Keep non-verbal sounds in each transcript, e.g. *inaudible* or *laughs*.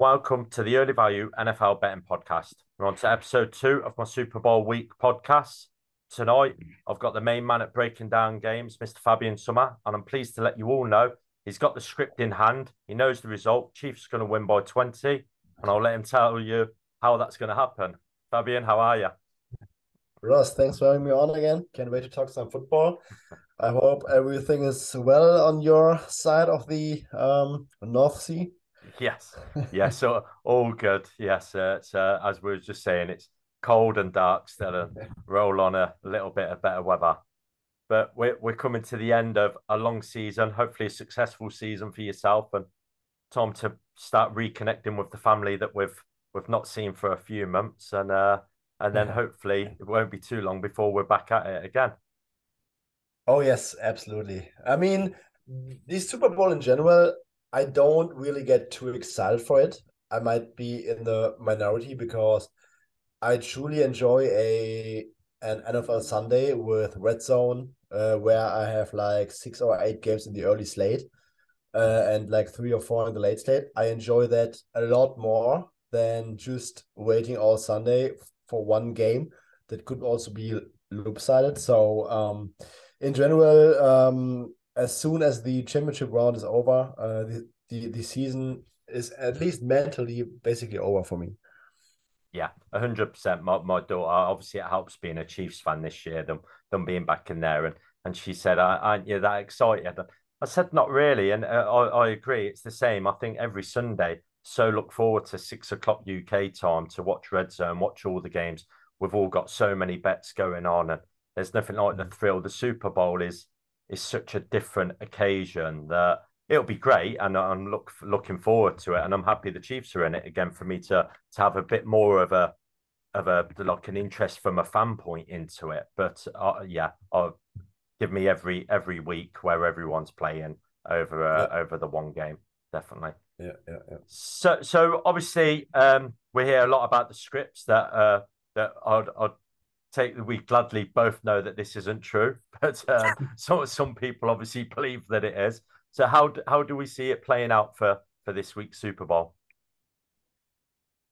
Welcome to the Early Value NFL Betting Podcast. We're on to episode two of my Super Bowl week podcast. Tonight, I've got the main man at Breaking Down Games, Mr. Fabian Sommer, and I'm pleased to let you all know he's got the script in hand. He knows the result. Chiefs going to win by 20, and I'll let him tell you how that's going to happen. Fabian, how are you? Ross, thanks for having me on again. Can't wait to talk some football. I hope everything is well on your side of the um, North Sea. Yes, yes, so all good. Yes, uh, it's, uh, as we were just saying, it's cold and dark still, and *laughs* roll on a little bit of better weather. But we're we're coming to the end of a long season, hopefully a successful season for yourself and Tom to start reconnecting with the family that we've we've not seen for a few months, and uh, and then *laughs* hopefully it won't be too long before we're back at it again. Oh yes, absolutely. I mean, the Super Bowl in general, I don't really get too excited for it. I might be in the minority because I truly enjoy a an NFL Sunday with Red Zone, uh, where I have like six or eight games in the early slate, uh, and like three or four in the late slate. I enjoy that a lot more than just waiting all Sunday for one game that could also be loop-sided. So um, in general, um, as soon as the championship round is over, uh, the, the the season is at least mentally basically over for me. Yeah, hundred percent. My my daughter obviously it helps being a Chiefs fan this year, them them being back in there, and and she said, "Aren't you that excited?" I said, "Not really," and uh, I I agree. It's the same. I think every Sunday, so look forward to six o'clock UK time to watch Red Zone, watch all the games. We've all got so many bets going on, and there's nothing like the mm. thrill. The Super Bowl is is such a different occasion that it'll be great, and I'm look looking forward to it. And I'm happy the Chiefs are in it again for me to to have a bit more of a of a like an interest from a fan point into it. But uh, yeah, I'll give me every every week where everyone's playing over uh, yeah. over the one game, definitely. Yeah, yeah, yeah. So so obviously, um, we hear a lot about the scripts that uh that I'd, I'd take we gladly both know that this isn't true, *laughs* but um, some some people obviously *laughs* believe that it is. So how how do we see it playing out for for this week's Super Bowl?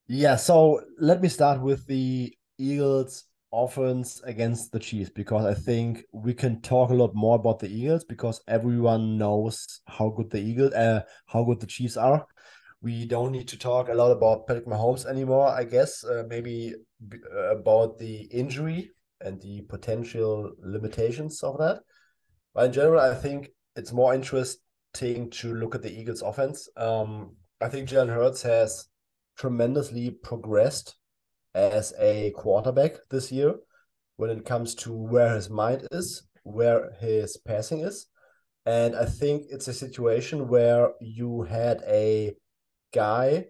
Yeah, so let me start with the Eagles offense against the Chiefs because I think we can talk a lot more about the Eagles because everyone knows how good the Eagles uh, how good the Chiefs are. We don't need to talk a lot about Patrick Mahomes anymore, I guess. Uh, maybe uh, about the injury and the potential limitations of that. But in general, I think it's more interesting to look at the Eagles' offense. Um, I think Jalen Hurts has tremendously progressed as a quarterback this year when it comes to where his mind is, where his passing is. And I think it's a situation where you had a guy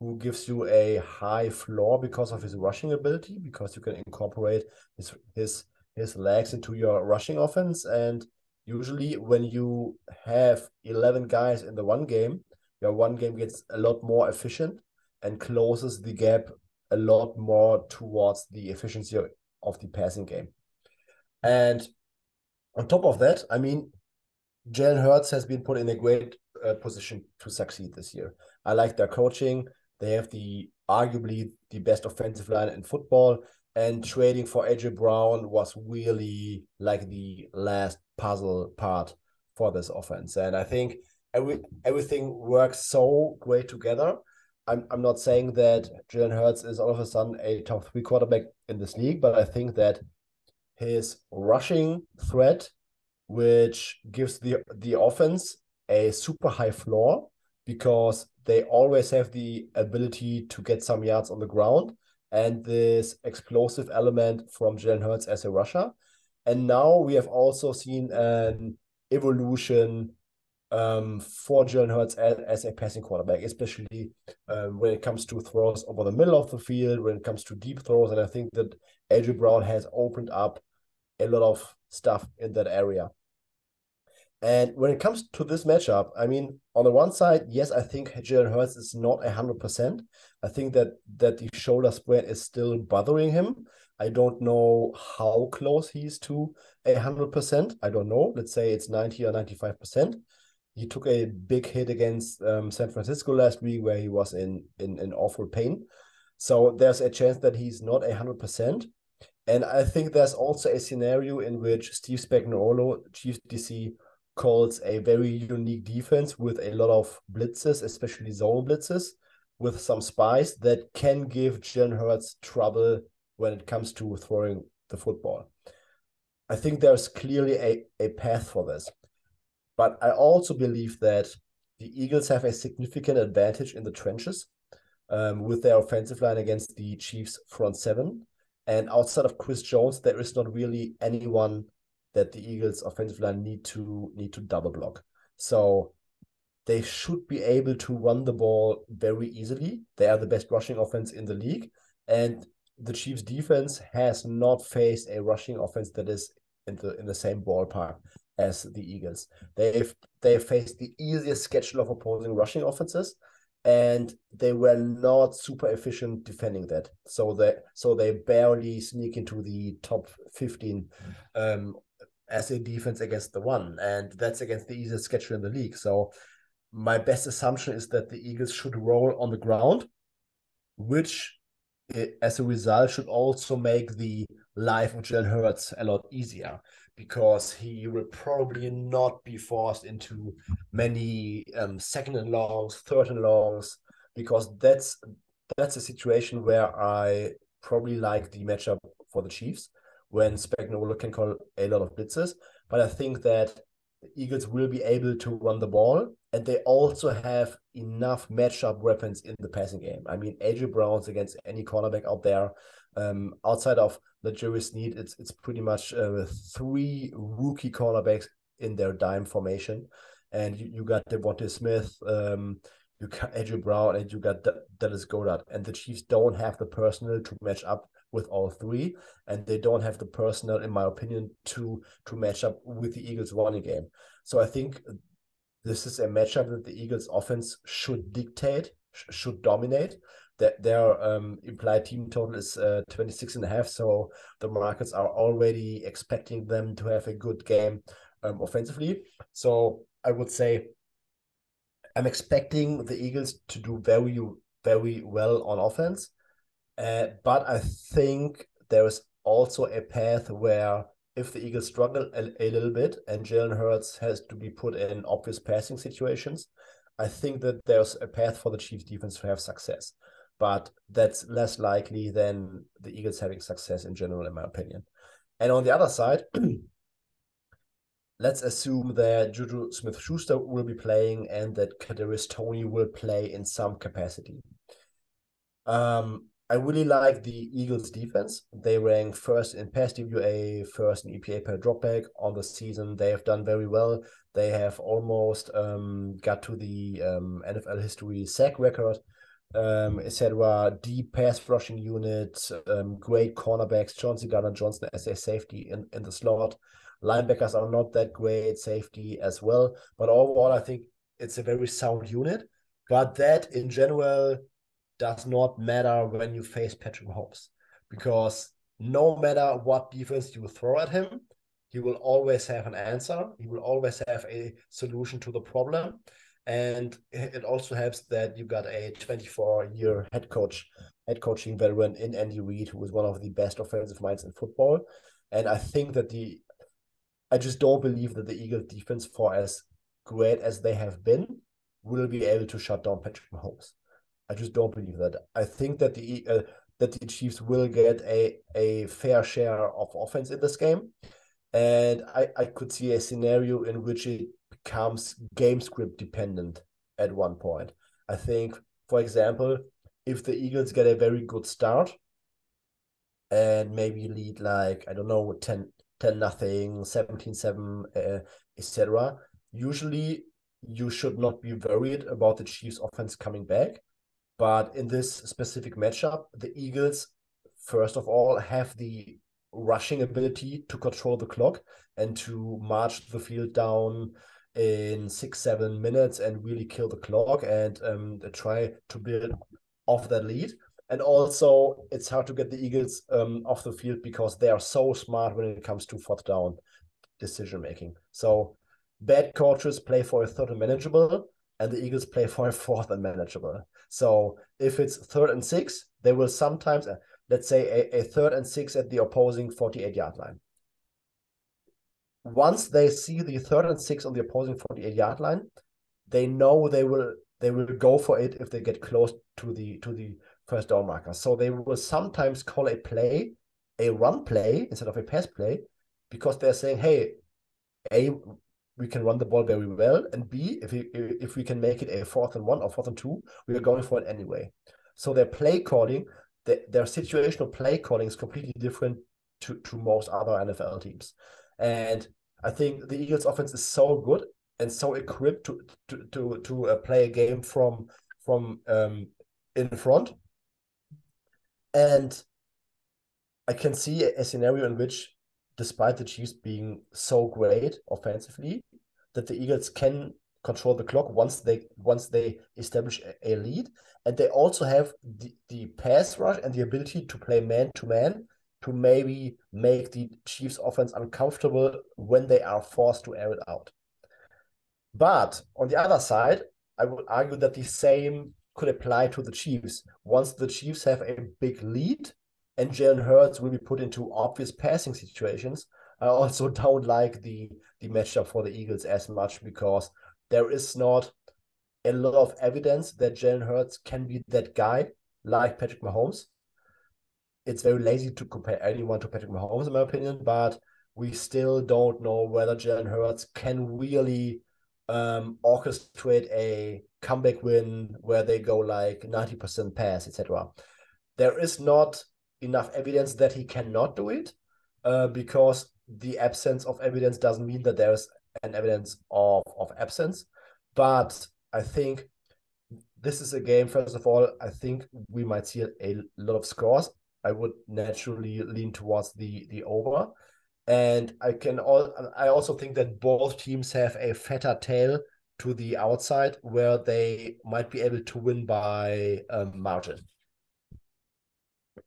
who gives you a high floor because of his rushing ability, because you can incorporate his his his legs into your rushing offense. And usually when you have 11 guys in the one game, your one game gets a lot more efficient and closes the gap a lot more towards the efficiency of the passing game. And on top of that, I mean, Jalen Hurts has been put in a great uh, position to succeed this year. I like their coaching. They have the arguably the best offensive line in football, and trading for AJ Brown was really like the last puzzle part for this offense. And I think every everything works so great together. I'm I'm not saying that Jalen Hurts is all of a sudden a top three quarterback in this league, but I think that his rushing threat, which gives the the offense a super high floor because they always have the ability to get some yards on the ground and this explosive element from Jalen Hurts as a rusher. And now we have also seen an evolution um, for Jalen Hurts as, as, a passing quarterback, especially um, when it comes to throws over the middle of the field, when it comes to deep throws. And I think that AJ Brown has opened up a lot of stuff in that area. And when it comes to this matchup, I mean, on the one side, yes, I think Jalen Hurts is not hundred percent. I think that that the shoulder spread is still bothering him. I don't know how close he is to hundred percent. I don't know. Let's say it's ninety or ninety five percent. he took a big hit against um, San Francisco last week, where he was in in, in awful pain. So there's a chance that he's not hundred percent. And I think there's also a scenario in which Steve Spagnuolo, Chief DC, calls a very unique defense with a lot of blitzes, especially zone blitzes, with some spies that can give Jalen Hurts trouble when it comes to throwing the football. I think there's clearly a, a path for this. But I also believe that the Eagles have a significant advantage in the trenches um, with their offensive line against the Chiefs' front seven. And outside of Chris Jones, there is not really anyone that the Eagles' offensive line need to need to double block. So they should be able to run the ball very easily. They are the best rushing offense in the league, and the Chiefs' defense has not faced a rushing offense that is in the in the same ballpark as the Eagles. They've they faced the easiest schedule of opposing rushing offenses, and they were not super efficient defending that. So they so they barely sneak into the top fifteen um, as a defense against the one, and that's against the easiest schedule in the league. So my best assumption is that the Eagles should roll on the ground, which as a result should also make the life of Jalen Hurts a lot easier because he will probably not be forced into many um, second and longs, third and longs, because that's that's a situation where I probably like the matchup for the Chiefs when Spagnuolo can call a lot of blitzes. But I think that the Eagles will be able to run the ball, and they also have enough matchup weapons in the passing game. I mean, AJ Brown's against any cornerback out there. Um, outside of the L'Jarius Sneed, it's it's pretty much uh, three rookie cornerbacks in their dime formation, and you, you got Devonta Smith, um, you got AJ Brown, and you got D- Dallas Goedert, and the Chiefs don't have the personnel to match up with all three, and they don't have the personnel, in my opinion, to to match up with the Eagles' running game. So I think this is a matchup that the Eagles' offense should dictate, sh- should dominate. That their um, implied team total is uh, 26 and a half, so the markets are already expecting them to have a good game um, offensively. So I would say I'm expecting the Eagles to do very, very well on offense. Uh, but I think there is also a path where if the Eagles struggle a, a little bit and Jalen Hurts has to be put in obvious passing situations, I think that there's a path for the Chiefs defense to have success. But that's less likely than the Eagles having success in general, in my opinion. And on the other side, *clears throat* let's assume that Juju Smith Schuster will be playing and that Kadarius Toney will play in some capacity. Um, I really like the Eagles defense. They rank first in pass DVOA, first in EPA per dropback on the season. They have done very well. They have almost um, got to the um, NFL history sack record, um, etc. Deep pass rushing unit, um, great cornerbacks. Chauncey Gardner Johnson as a safety in, in the slot. Linebackers are not that great, safety as well. But overall, I think it's a very sound unit. But that in general does not matter when you face Patrick Mahomes because no matter what defense you throw at him, he will always have an answer. He will always have a solution to the problem. And it also helps that you got a 24 year head coach, head coaching veteran in Andy Reid, who is one of the best offensive minds in football. And I think that the, I just don't believe that the Eagles defense, for as great as they have been, will be able to shut down Patrick Mahomes. I just don't believe that. I think that the uh, that the Chiefs will get a a fair share of offense in this game, and I I could see a scenario in which it becomes game script dependent at one point. I think, for example, if the Eagles get a very good start and maybe lead like I don't know 10 10 nothing 17 7 uh, etc usually you should not be worried about the Chiefs offense coming back but in this specific matchup, the Eagles, first of all, have the rushing ability to control the clock and to march the field down in six, seven minutes and really kill the clock and um, try to build off that lead. And also, it's hard to get the Eagles um, off the field because they are so smart when it comes to fourth down decision making. So bad coaches play for a third and manageable, and the Eagles play for a fourth and manageable. So if it's third and six, they will sometimes, uh, let's say, a, a third and six at the opposing 48 yard line. Once they see the third and six on the opposing 48 yard line, they know they will they will go for it if they get close to the to the first down marker. So they will sometimes call a play a run play instead of a pass play because they're saying, hey, a we can run the ball very well, and b if we if we can make it a fourth and one or fourth and two, we are going for it anyway. So their play calling, their, their situational play calling is completely different to to most other NFL teams, and I think the Eagles offense is so good and so equipped to to to, to uh, play a game from from um, in front. And I can see a, a scenario in which, despite the Chiefs being so great offensively, that the Eagles can control the clock once they once they establish a, lead, and they also have the, the pass rush and the ability to play man to man to maybe make the Chiefs offense uncomfortable when they are forced to air it out. But on the other side, I would argue that the same could apply to the Chiefs. Once the Chiefs have a big lead and Jalen Hurts will be put into obvious passing situations, I also *laughs* don't like the the matchup for the Eagles as much because there is not a lot of evidence that Jalen Hurts can be that guy like Patrick Mahomes. It's very lazy to compare anyone to Patrick Mahomes, in my opinion, but we still don't know whether Jalen Hurts can really um, orchestrate a comeback win where they go like 90% pass, etc. There is not enough evidence that he cannot do it uh, because the absence of evidence doesn't mean that there's an evidence of, of absence. But I think this is a game, first of all, I think we might see a, lot of scores. I would naturally lean towards the the over. And I can all I also think that both teams have a fatter tail to the outside where they might be able to win by a margin.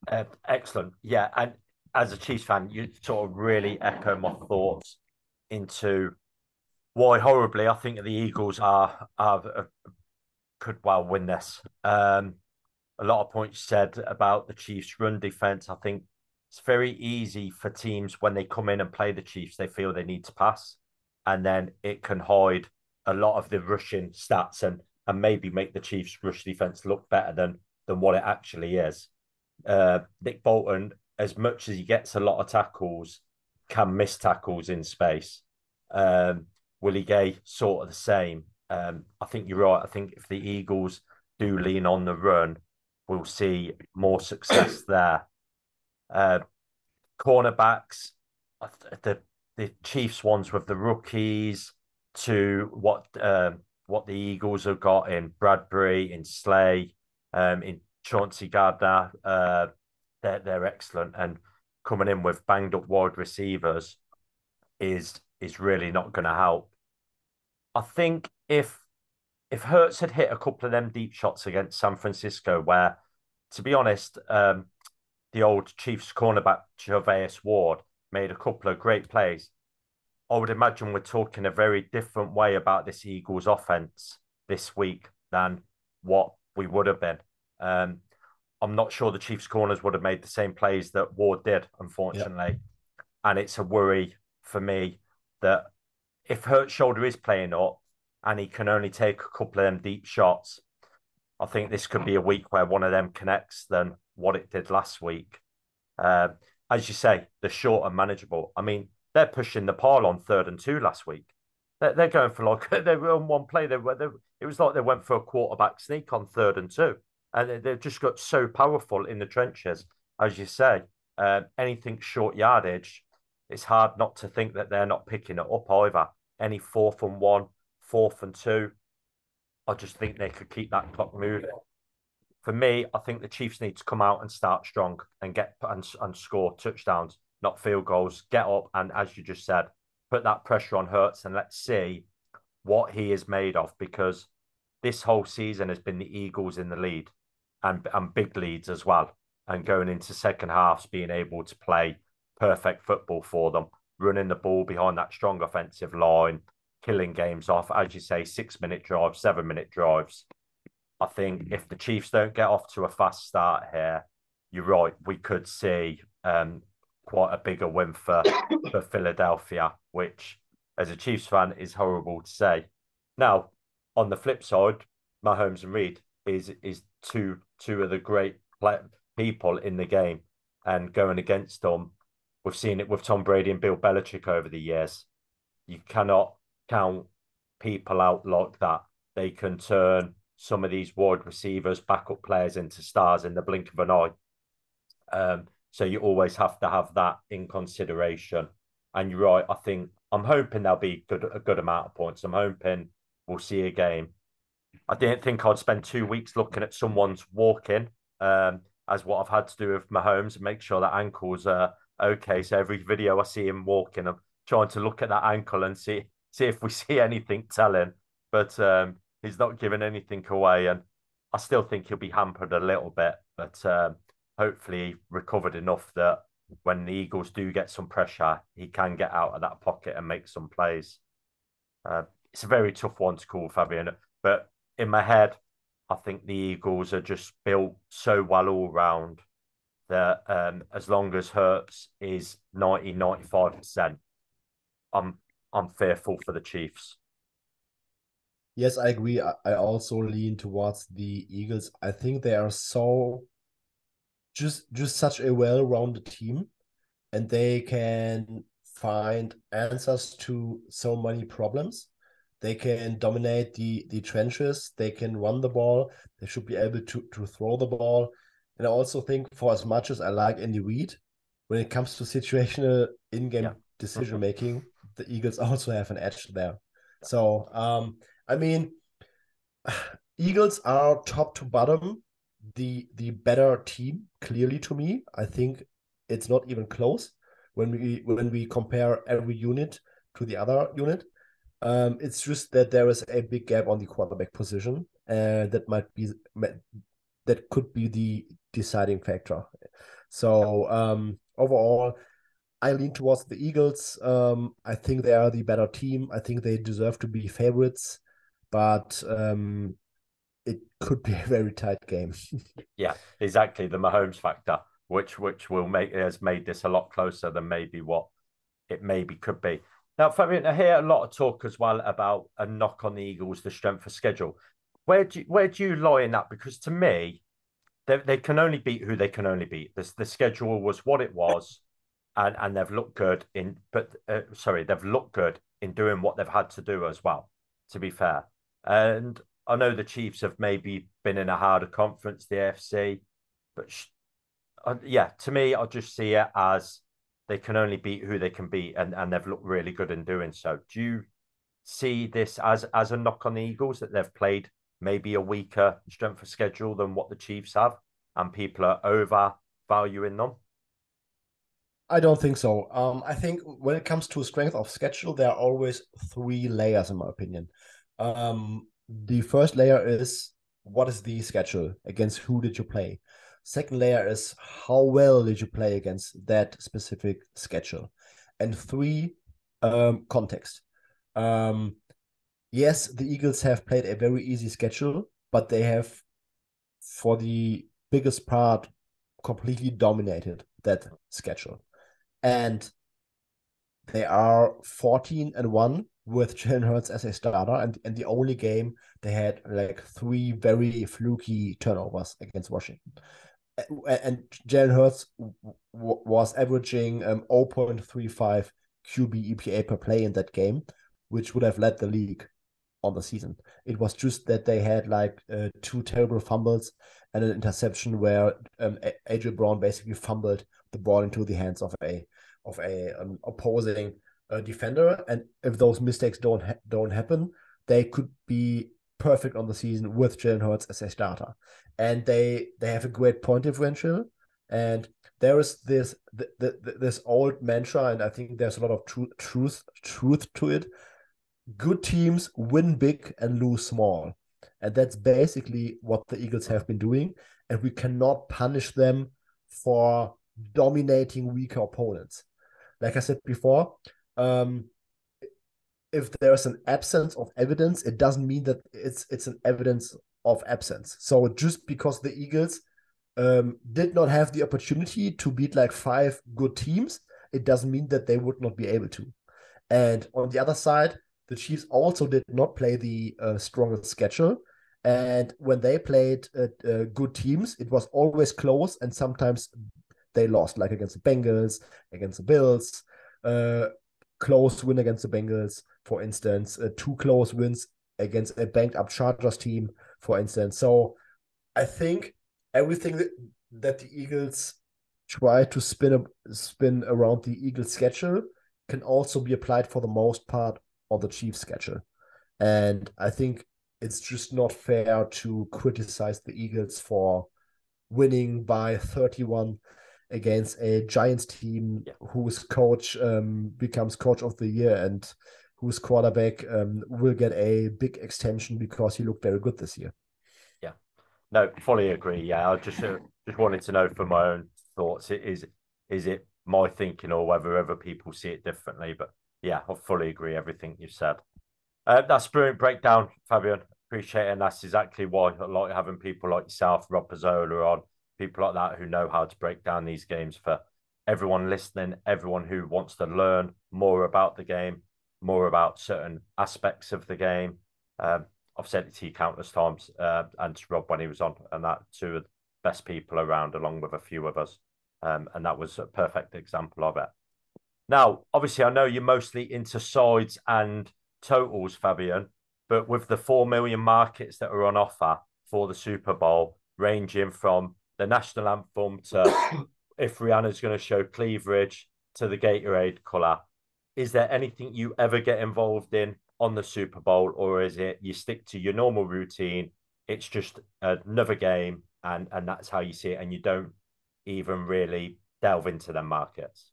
Uh, excellent. Yeah. And as a Chiefs fan, you sort of really echo my thoughts into why horribly I think the Eagles are, are, are could well win this. Um, a lot of points said about the Chiefs' run defense. I think it's very easy for teams when they come in and play the Chiefs, they feel they need to pass, and then it can hide a lot of the rushing stats and and maybe make the Chiefs' rush defense look better than than what it actually is. Uh, Nick Bolton, as much as he gets a lot of tackles, can miss tackles in space. Um, Willie Gay, sort of the same. Um, I think you're right. I think if the Eagles do lean on the run, we'll see more success *coughs* there. Uh, cornerbacks, the the Chiefs ones with the rookies to what um, what the Eagles have got in Bradberry, in Slay, um, in Chauncey Gardner. Uh, they're they're excellent, and coming in with banged up wide receivers is is really not going to help. I think if if Hurts had hit a couple of them deep shots against San Francisco, where to be honest, um, the old Chiefs cornerback Charvarius Ward made a couple of great plays. I would imagine we're talking a very different way about this Eagles offense this week than what we would have been. Um, I'm not sure the Chiefs corners would have made the same plays that Ward did, unfortunately. Yep. And it's a worry for me that if Hurt shoulder is playing up and he can only take a couple of them deep shots, I think this could be a week where one of them connects than what it did last week. Uh, as you say, the short and manageable. I mean, they're pushing the pile on third and two last week. They're, they're going for like *laughs* they were on one play. They were they, it was like they went for a quarterback sneak on third and two, and they, they've just got so powerful in the trenches, as you say. Uh, anything short yardage, it's hard not to think that they're not picking it up either. Any fourth and one, fourth and two, I just think they could keep that clock moving for me, I think the Chiefs need to come out and start strong and get and, and score touchdowns, not field goals. Get up and, as you just said, put that pressure on Hurts and let's see what he is made of because this whole season has been the Eagles in the lead and and big leads as well. And going into second halves, being able to play perfect football for them, running the ball behind that strong offensive line, killing games off, as you say, six minute drives, seven minute drives. I think if the Chiefs don't get off to a fast start here, you're right. We could see um, quite a bigger win for, *coughs* for Philadelphia, which, as a Chiefs fan, is horrible to say. Now, on the flip side, Mahomes and Reid is is two two of the great people in the game, and going against them, we've seen it with Tom Brady and Bill Belichick over the years. You cannot count people out like that. They can turn some of these wide receivers, backup players into stars in the blink of an eye. Um, so you always have to have that in consideration. And you're right. I think I'm hoping there'll be good, a good amount of points. I'm hoping we'll see a game. I didn't think I'd spend two weeks looking at someone's walking, um, as what I've had to do with Mahomes and make sure that ankles are okay. So every video I see him walking, I'm trying to look at that ankle and see see if we *laughs* see anything telling. But um, he's not giving anything away, and I still think he'll be hampered a little bit. But um, hopefully he recovered enough that when the Eagles do get some pressure, he can get out of that pocket and make some plays. Uh, it's a very tough one to call, Fabian. But in my head, I think the Eagles are just built so well all round that um, as long as Hurts is 90, 95%, I'm I'm fearful for the Chiefs. Yes, I agree. I also lean towards the Eagles. I think they are so just just such a well-rounded team and they can find answers to so many problems they can dominate the the trenches they can run the ball they should be able to to throw the ball and i also think for as much as i like andy reid when it comes to situational *laughs* in-game yeah. decision making the eagles also have an edge there so um i mean *sighs* eagles are top to bottom the the better team clearly to me. I think it's not even close when we when we compare every unit to the other unit. Um, it's just that there is a big gap on the quarterback position, and that might be that could be the deciding factor. So um, overall, I lean towards the Eagles. Um, I think they are the better team. I think they deserve to be favorites, but um, it could be a very tight game. *laughs* yeah, exactly. The Mahomes factor, which which will make has made this a lot closer than maybe what it maybe could be. Now, Fabian, I hear a lot of talk as well about a knock on the Eagles, the strength of schedule. Where do you, where do you lie in that? Because to me, they, they can only beat who they can only beat. The, the schedule was what it was, and and they've looked good in. But uh, sorry, they've looked good in doing what they've had to do as well. To be fair, and I know the Chiefs have maybe been in a harder conference, the AFC, but sh- uh, yeah, to me, I just see it as they can only beat who they can beat, and, and they've looked really good in doing so. Do you see this as as a knock on the Eagles that they've played maybe a weaker strength of schedule than what the Chiefs have, and people are overvaluing them? I don't think so. Um, I think when it comes to strength of schedule, there are always three layers, in my opinion. Um, the first layer is what is the schedule against who did you play second layer is how well did you play against that specific schedule? And three um, context. Um, yes the eagles have played a very easy schedule but they have for the biggest part completely dominated that schedule. And they are 14 and 1 with Jalen Hurts as a starter, and, and the only game they had like three very fluky turnovers against Washington. And Jalen Hurts was averaging um, 0.35 QB EPA per play in that game, which would have led the league on the season. It was just that they had like uh, two terrible fumbles and an interception where um, AJ Brown basically fumbled the ball into the hands of a of a um, opposing a defender, and if those mistakes don't ha- don't happen, they could be perfect on the season with Jalen Hurts as a starter, and they they have a great point differential, and there is this the, the, this old mantra, and I think there's a lot of tr- truth truth to it. Good teams win big and lose small, and that's basically what the Eagles have been doing, and we cannot punish them for dominating weaker opponents. Like I said before, um, if there's an absence of evidence, it doesn't mean that it's it's an evidence of absence. So just because the Eagles um, did not have the opportunity to beat like five good teams, it doesn't mean that they would not be able to. And on the other side, the Chiefs also did not play the uh, strongest schedule. And when they played uh, uh, good teams, it was always close, and sometimes they lost, like against the Bengals, against the Bills, uh, close win against the Bengals, for instance, uh, two close wins against a banked up Chargers team, for instance. So I think everything that, that the Eagles try to spin a, spin around the Eagles schedule can also be applied for the most part on the Chiefs schedule. And I think it's just not fair to criticize the Eagles for winning by 31 against a Giants team yeah. whose coach um, becomes coach of the year and whose quarterback um, will get a big extension because he looked very good this year. Yeah, no, fully agree. Yeah, I just uh, just wanted to know for my own thoughts. Is is it my thinking or whether other people see it differently? But yeah, I fully agree everything you said. Uh, that's brilliant breakdown, Fabian. Appreciate it. And that's exactly why I like having people like yourself, Rob Pizzola on, people like that who know how to break down these games for everyone listening, everyone who wants to learn more about the game, more about certain aspects of the game. Um, I've said it to you countless times, uh, and to Rob when he was on, and that two of the best people around, along with a few of us. Um, and that was a perfect example of it. Now, obviously, I know you're mostly into sides and totals, Fabian, but with the 4 million markets that are on offer for the Super Bowl, ranging from the national anthem to *coughs* if Rihanna's going to show cleavage to the Gatorade colour, is there anything you ever get involved in on the Super Bowl, or is it you stick to your normal routine? It's just another game, and and that's how you see it, and you don't even really delve into the markets.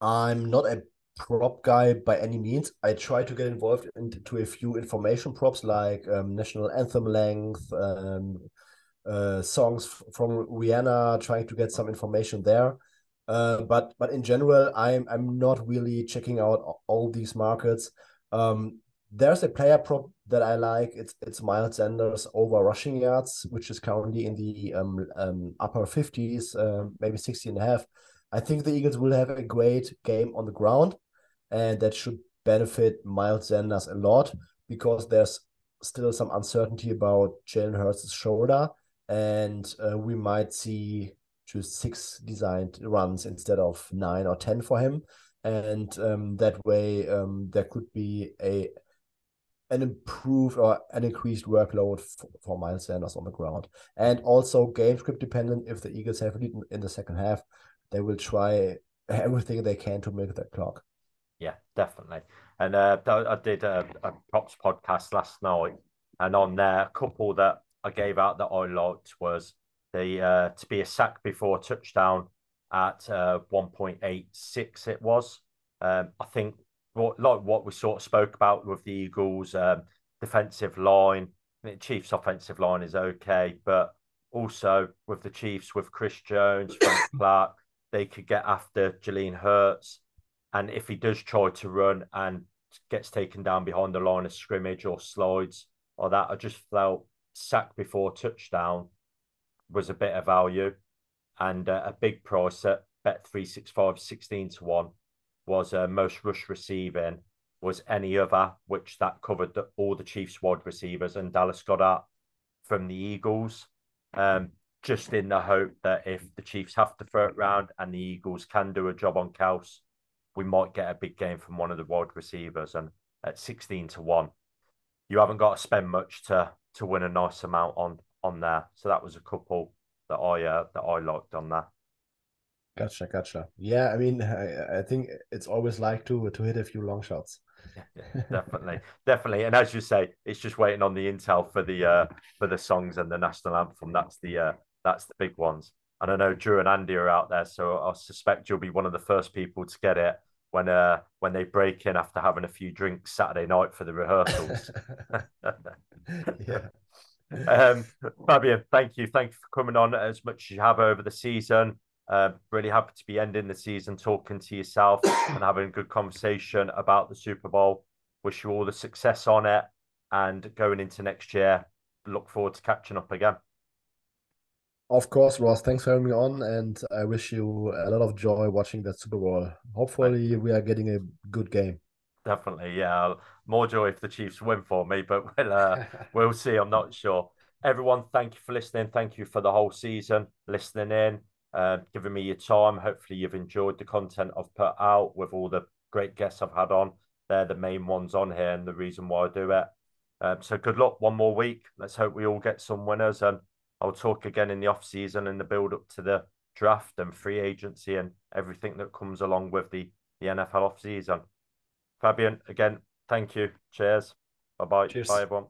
I'm not a prop guy by any means. I try to get involved into a few information props like um, national anthem length, um, uh, songs from Rihanna, trying to get some information there. Uh, but but in general, I'm I'm not really checking out all these markets. Um, there's a player prop that I like. It's it's Miles Sanders over rushing yards, which is currently in the um, um upper 50s, uh, maybe 60 and a half. I think the Eagles will have a great game on the ground, and that should benefit Miles Sanders a lot because there's still some uncertainty about Jalen Hurts' shoulder, and uh, we might see just six designed runs instead of nine or ten for him, and um, that way um, there could be a an improved or an increased workload for, for Miles Sanders on the ground, and also game script dependent. If the Eagles have lead in, in the second half, they will try *laughs* everything they can to make that clock. Yeah, definitely. And uh, I did a, a props podcast last night, and on there, a couple that I gave out that I liked was the uh, to be a sack before touchdown at uh, 1.86 it was. Um, I think what like what we sort of spoke about with the Eagles um, defensive line. The Chiefs offensive line is okay, but also with the Chiefs with Chris Jones, Frank *coughs* Clark, they could get after Jalen Hurts. And if he does try to run and gets taken down behind the line of scrimmage or slides or that, I just felt sack before touchdown was a bit of value. And uh, a big price at Bet365, 16 to 1 was uh, most rush receiving was any other, which that covered the, all the Chiefs wide receivers and Dallas Goedert from the Eagles. Um, just in the hope that if the Chiefs have to throw it round and the Eagles can do a job on Kelce, we might get a big game from one of the wide receivers. And at 16 to 1, you haven't got to spend much to to win a nice amount on on there. So that was a couple that I uh, that I liked on there. Gotcha, gotcha. Yeah, I mean, I, I think it's always like to to hit a few long shots. Yeah, *laughs* definitely, definitely. And as you say, it's just waiting on the intel for the uh for the songs and the national anthem. That's the uh that's the big ones. And I know Drew and Andy are out there, so I suspect you'll be one of the first people to get it when uh when they break in after having a few drinks Saturday night for the rehearsals. *laughs* yeah. Um, Fabian, thank you. Thank you for coming on as much as you have over the season. Uh, really happy to be ending the season talking to yourself and having a good conversation about the Super Bowl. Wish you all the success on it, and going into next year, look forward to catching up again. Of course, Ross. Thanks for having me on, and I wish you a lot of joy watching that Super Bowl. Hopefully, we are getting a good game. Definitely, yeah. More joy if the Chiefs win for me, but *laughs* we'll uh, *laughs* we'll see. I'm not sure. Everyone, thank you for listening. Thank you for the whole season, listening in, uh, giving me your time. Hopefully, you've enjoyed the content I've put out with all the great guests I've had on. They're the main ones on here and the reason why I do it. Um, so good luck one more week. Let's hope we all get some winners and I'll talk again in the off season and the build up to the draft and free agency and everything that comes along with the, the NFL off season. Fabian, again, thank you. Cheers. Bye bye. Cheers. Bye everyone.